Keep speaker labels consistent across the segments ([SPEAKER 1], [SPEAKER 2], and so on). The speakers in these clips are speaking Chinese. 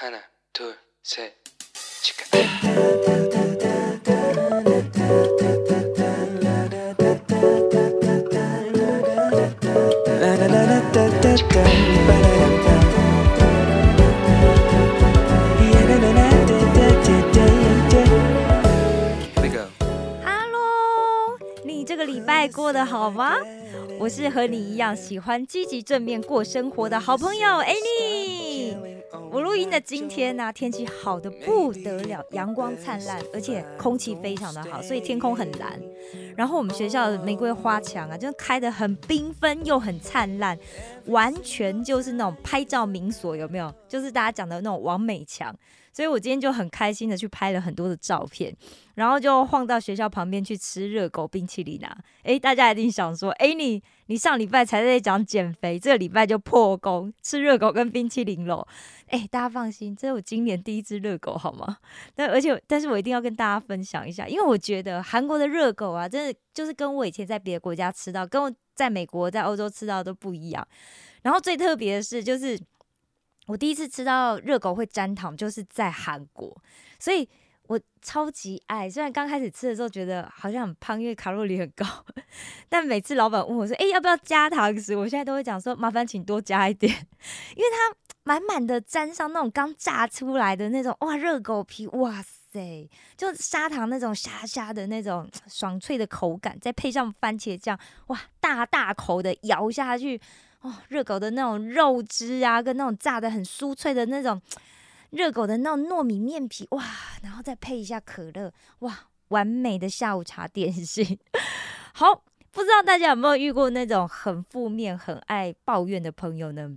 [SPEAKER 1] 하나, 둘, 셋, 치카. Here we go.
[SPEAKER 2] Hello，你这个礼拜过得好吗？我是和你一样喜欢积极正面过生活的好朋友 Annie。 我录音的今天呢、天气好的不得了，阳光灿烂，而且空气非常的好，所以天空很蓝。然后我们学校的玫瑰花墙啊，就开得很缤纷又很灿烂，完全就是那种拍照名所，有没有？就是大家讲的那种完美墙。所以我今天就很开心的去拍了很多的照片，然后就晃到学校旁边去吃热狗冰淇淋啊！诶，大家一定想说，诶，你你上礼拜才在讲减肥，这个礼拜就破功吃热狗跟冰淇淋喽！诶，大家放心，这是我今年第一只热狗，好吗？但而且，但是我一定要跟大家分享一下，因为我觉得韩国的热狗啊，真的就是跟我以前在别的国家吃到，跟我在美国、在欧洲吃到都不一样。然后最特别的是，就是我第一次吃到热狗会沾糖，就是在韩国，所以我超级爱。虽然刚开始吃的时候觉得好像很胖，因为卡路里很高，但每次老板问我说：“诶，要不要加糖时？”我现在都会讲说：“麻烦请多加一点。”因为它满满的沾上那种刚炸出来的那种哇热狗皮，哇塞，就砂糖那种沙沙的那种爽脆的口感，再配上番茄酱，哇，大大口的咬下去。哦，热狗的那种肉汁啊，跟那种炸的很酥脆的那种热狗的那种糯米面皮，哇，然后再配一下可乐，哇，完美的下午茶点心。好，不知道大家有没有遇过那种很负面、很爱抱怨的朋友呢？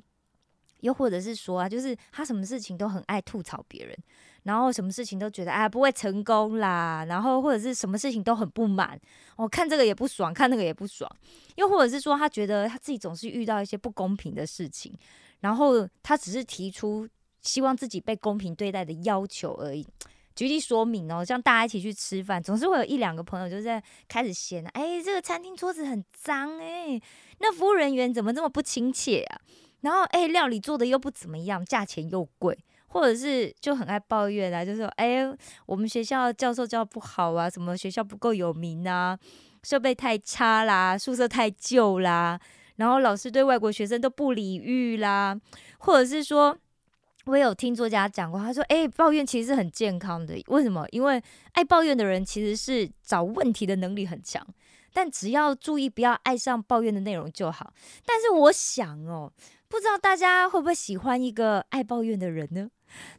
[SPEAKER 2] 又或者是说啊，就是他什么事情都很爱吐槽别人，然后什么事情都觉得哎不会成功啦，然后或者是什么事情都很不满，我、看这个也不爽，看那个也不爽，又或者是说他觉得他自己总是遇到一些不公平的事情，然后他只是提出希望自己被公平对待的要求而已。举例说明哦，像大家一起去吃饭，总是会有一两个朋友就在开始嫌，哎，这个餐厅桌子很脏，哎，那服务人员怎么这么不亲切啊？然后哎，料理做的又不怎么样，价钱又贵，或者是就很爱抱怨啊，就说哎，我们学校教授教不好啊，什么学校不够有名啊，设备太差啦，宿舍太旧啦，然后老师对外国学生都不礼遇啦，或者是说，我有听作家讲过，他说哎，抱怨其实是很健康的，为什么？因为爱抱怨的人其实是找问题的能力很强。但只要注意不要爱上抱怨的内容就好。但是我想哦，不知道大家会不会喜欢一个爱抱怨的人呢？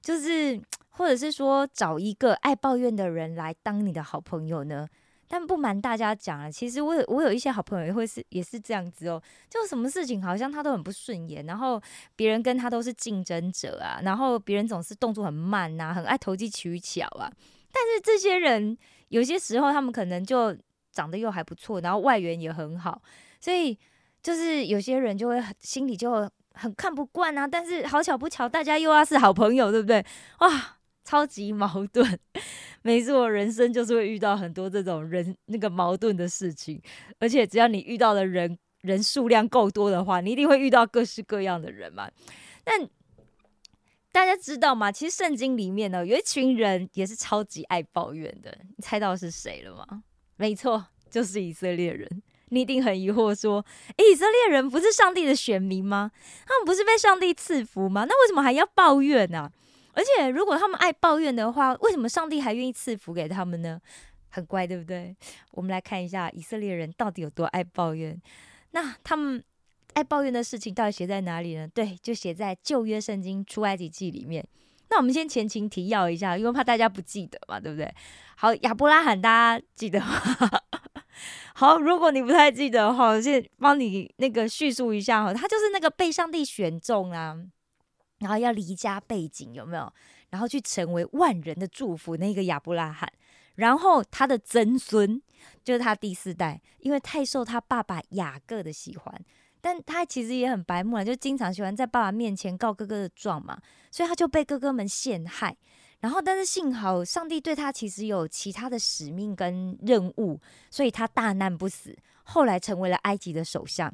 [SPEAKER 2] 就是或者是说找一个爱抱怨的人来当你的好朋友呢？但不瞒大家讲啊，其实我有我有一些好朋友也会是也是这样子哦，就什么事情好像他都很不顺眼，然后别人跟他都是竞争者啊，然后别人总是动作很慢呐、很爱投机取巧啊。但是这些人有些时候他们可能就长得又还不错，然后外缘也很好，所以就是有些人就会心里就很看不惯啊。但是好巧不巧，大家又要是好朋友，对不对？哇，超级矛盾。没错人生就是会遇到很多这种人那个矛盾的事情，而且只要你遇到的人人数量够多的话，你一定会遇到各式各样的人嘛。但大家知道吗？其实圣经里面呢，有一群人也是超级爱抱怨的。你猜到是谁了吗？没错，就是以色列人。你一定很疑惑，说：“诶，以色列人不是上帝的选民吗？他们不是被上帝赐福吗？那为什么还要抱怨呢、而且，如果他们爱抱怨的话，为什么上帝还愿意赐福给他们呢？很怪，对不对？我们来看一下以色列人到底有多爱抱怨。那他们爱抱怨的事情到底写在哪里呢？对，就写在旧约圣经出埃及记里面。那我们先前情提要一下，因为怕大家不记得嘛，对不对？好，亚伯拉罕大家记得吗？好，如果你不太记得的话，我先帮你那个叙述一下哈，他就是那个被上帝选中啊，然后要离家背景，有没有？然后去成为万人的祝福那个亚伯拉罕，然后他的曾孙就是他第四代，因为太受他爸爸雅各的喜欢，但他其实也很白目啊，就经常喜欢在爸爸面前告哥哥的状嘛，所以他就被哥哥们陷害。然后，但是幸好上帝对他其实有其他的使命跟任务，所以他大难不死，后来成为了埃及的首相。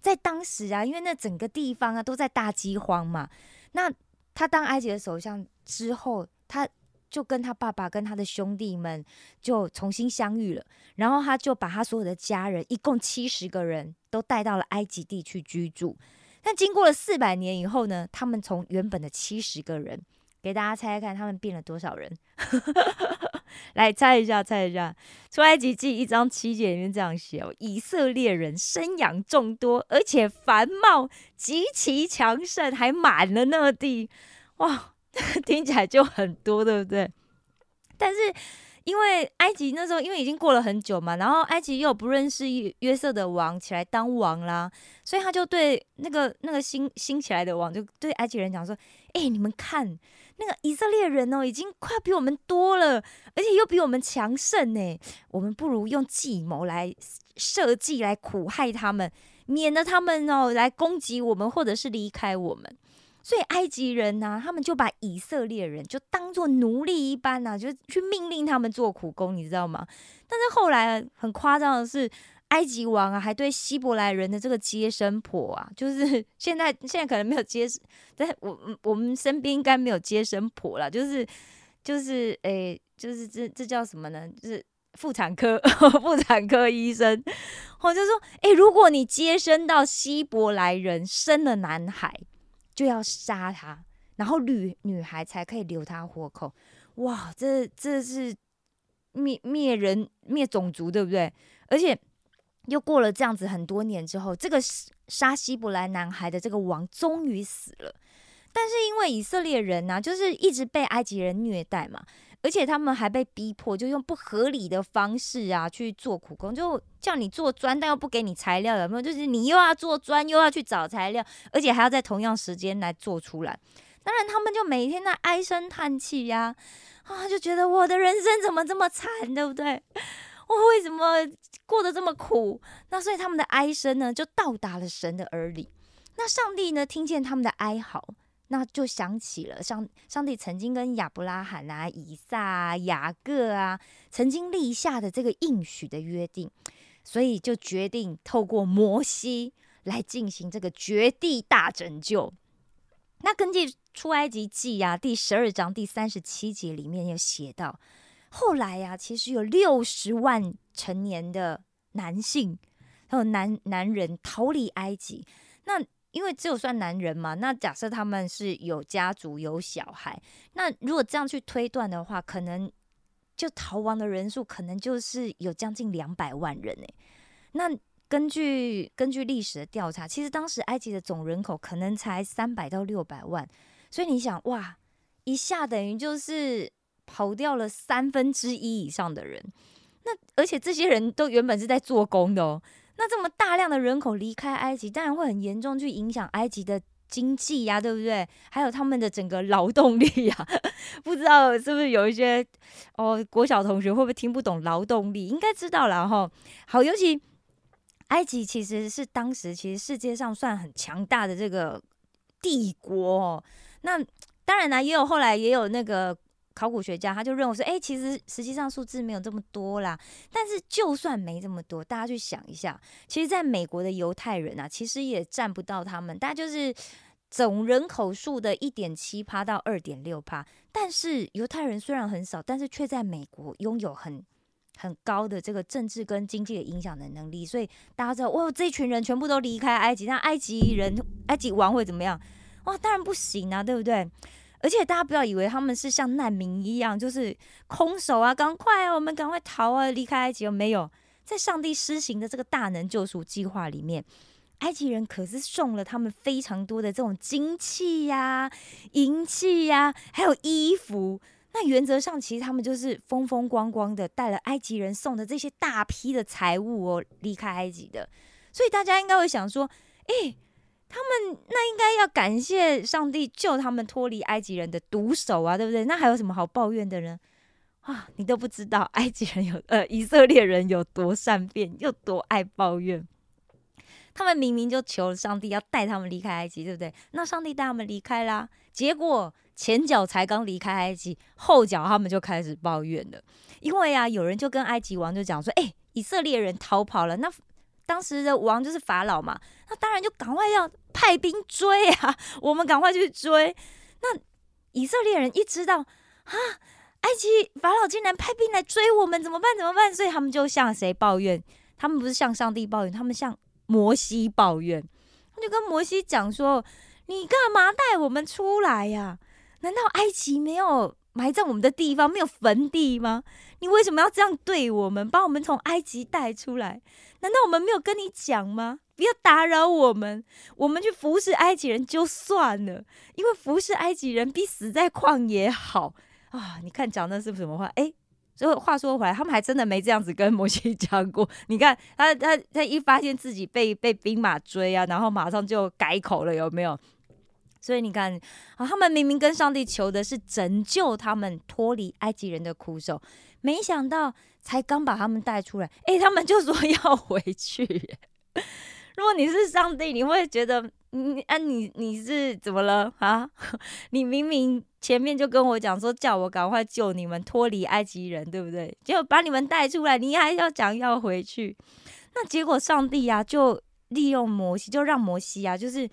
[SPEAKER 2] 在当时啊，因为那整个地方啊都在大饥荒嘛，那他当埃及的首相之后，他就跟他爸爸跟他的兄弟们就重新相遇了，然后他就把他所有的家人，一共七十个人都带到了埃及地去居住。但经过了四百年以后呢，他们从原本的七十个人，给大家猜猜看，他们变了多少人？来猜一下，猜一下，《出埃及记》一章七节里面这样写哦：以色列人生养众多，而且繁茂极其强盛，还满了那地。哇，听起来就很多，对不对？但是因为埃及那时候因为已经过了很久嘛，然后埃及又不认识约瑟的王起来当王啦，所以他就对那个那个新新起来的王就对埃及人讲说：“哎，你们看。”那个以色列人哦，已经快比我们多了，而且又比我们强盛呢。我们不如用计谋来设计，来苦害他们，免得他们哦来攻击我们，或者是离开我们。所以埃及人呢，他们就把以色列人就当做奴隶一般呢，就去命令他们做苦工，你知道吗？但是后来很夸张的是。埃及王啊，还对希伯来人的这个接生婆啊，就是 现在现在可能没有接，但我我们身边应该没有接生婆了，就是就是诶，就是这这叫什么呢？就是妇产科 妇产科医生，我就说，诶，如果你接生到希伯来人生了男孩，就要杀他，然后女女孩才可以留他活口。哇，这这是灭灭人灭种族，对不对？而且。又过了这样子很多年之后，这个杀希伯来男孩的这个王终于死了。但是因为以色列人呢，就是一直被埃及人虐待嘛，而且他们还被逼迫，就用不合理的方式啊去做苦工，就叫你做砖，但又不给你材料，有没有？就是你又要做砖，又要去找材料，而且还要在同样时间来做出来。当然，他们就每天在唉声叹气呀，啊，就觉得我的人生怎么这么惨，对不对？我为什么过得这么苦？那所以他们的哀声呢，就到达了神的耳里。那上帝呢，听见他们的哀嚎，那就想起了上上帝曾经跟亚伯拉罕啊、以撒啊、雅各啊，曾经立下的这个应许的约定，所以就决定透过摩西来进行这个绝地大拯救。那根据出埃及记啊第十二章第三十七节里面有写到。后来呀，其实有六十万成年的男性还有男男人逃离埃及。那因为只有算男人嘛，那假设他们是有家族有小孩，那如果这样去推断的话，可能就逃亡的人数可能就是有将近两百万人诶。那根据根据历史的调查，其实当时埃及的总人口可能才三百到六百万，所以你想哇，一下等于就是。跑掉了三分之一以上的人，那而且这些人都原本是在做工的哦。那这么大量的人口离开埃及，当然会很严重去影响埃及的经济呀，对不对？还有他们的整个劳动力呀，不知道是不是有一些哦，国小同学会不会听不懂劳动力？应该知道了哈。好，尤其埃及其实是当时其实世界上算很强大的这个帝国哦。那当然呢，也有后来也有那个。考古学家他就认为说，哎，其实实际上数字没有这么多啦。但是就算没这么多，大家去想一下，其实在美国的犹太人啊，其实也占不到他们，大家就是总人口数的一点七趴到二点六趴。但是犹太人虽然很少，但是却在美国拥有很很高的这个政治跟经济的影响的能力。所以大家知道，哇，这群人全部都离开埃及，那埃及人、埃及王会怎么样？哇，当然不行啊，对不对？而且大家不要以为他们是像难民一样，就是空手啊，赶快啊，我们赶快逃啊，离开埃及。没有，在上帝施行的这个大能救赎计划里面，埃及人可是送了他们非常多的这种金器呀、银器呀，还有衣服。那原则上，其实他们就是风风光光的带了埃及人送的这些大批的财物哦，离开埃及的。所以大家应该会想说，哎。他们那应该要感谢上帝救他们脱离埃及人的毒手啊，对不对？那还有什么好抱怨的呢？啊，你都不知道埃及人有呃以色列人有多善变，又多爱抱怨。他们明明就求上帝要带他们离开埃及，对不对？那上帝带他们离开啦，结果前脚才刚离开埃及，后脚他们就开始抱怨了。因为啊，有人就跟埃及王就讲说：“哎，以色列人逃跑了。”那当时的王就是法老嘛，那当然就赶快要派兵追啊！我们赶快去追。那以色列人一知道啊，埃及法老竟然派兵来追我们，怎么办？怎么办？所以他们就向谁抱怨？他们不是向上帝抱怨，他们向摩西抱怨。他就跟摩西讲说：“你干嘛带我们出来呀？难道埃及没有？”埋葬我们的地方没有坟地吗？你为什么要这样对我们？把我们从埃及带出来？难道我们没有跟你讲吗？不要打扰我们，我们去服侍埃及人就算了，因为服侍埃及人比死在旷野好啊！你看讲的是什么话？哎，所以话说回来，他们还真的没这样子跟摩西 讲过。你看他他他一发现自己被被兵马追啊，然后马上就改口了，有没有？所以你看啊，他们明明跟上帝求的是拯救他们脱离埃及人的苦手，没想到才刚把他们带出来，哎，他们就说要回去。如果你是上帝，你会觉得，你啊，你你是怎么了啊？你明明前面就跟我讲说，叫我赶快救你们脱离埃及人，对不对？结果把你们带出来，你还要讲要回去，那结果上帝呀，就利用摩西，就让摩西啊，就是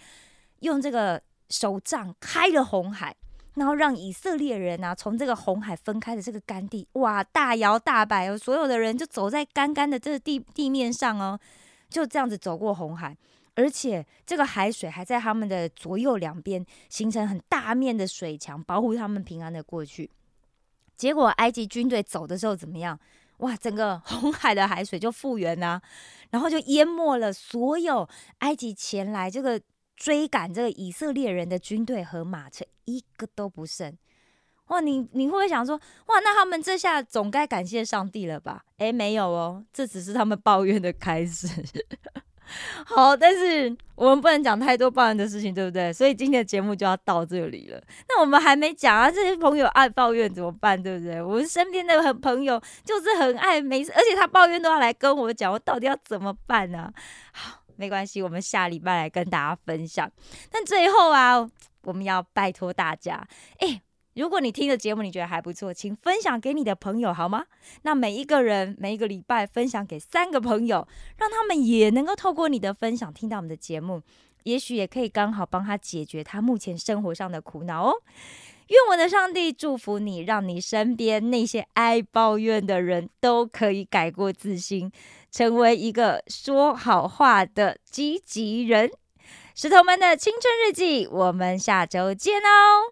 [SPEAKER 2] 用这个。手杖开了红海，然后让以色列人啊从这个红海分开的这个干地，哇，大摇大摆哦，所有的人就走在干干的这个地地面上哦，就这样子走过红海，而且这个海水还在他们的左右两边形成很大面的水墙，保护他们平安的过去。结果埃及军队走的时候怎么样？哇，整个红海的海水就复原啊，然后就淹没了所有埃及前来这个。追赶这个以色列人的军队和马车，一个都不剩。哇，你你会不会想说，哇，那他们这下总该感谢上帝了吧？哎，没有哦，这只是他们抱怨的开始。好，但是我们不能讲太多抱怨的事情，对不对？所以今天的节目就要到这里了。那我们还没讲啊，这些朋友爱抱怨怎么办？对不对？我们身边的很朋友就是很爱没事，而且他抱怨都要来跟我讲，我到底要怎么办呢？好。没关系，我们下礼拜来跟大家分享。但最后啊，我们要拜托大家，哎，如果你听的节目你觉得还不错，请分享给你的朋友好吗？那每一个人每一个礼拜分享给三个朋友，让他们也能够透过你的分享听到我们的节目，也许也可以刚好帮他解决他目前生活上的苦恼哦。愿我的上帝祝福你，让你身边那些爱抱怨的人都可以改过自新，成为一个说好话的积极人。石头们的青春日记，我们下周见哦。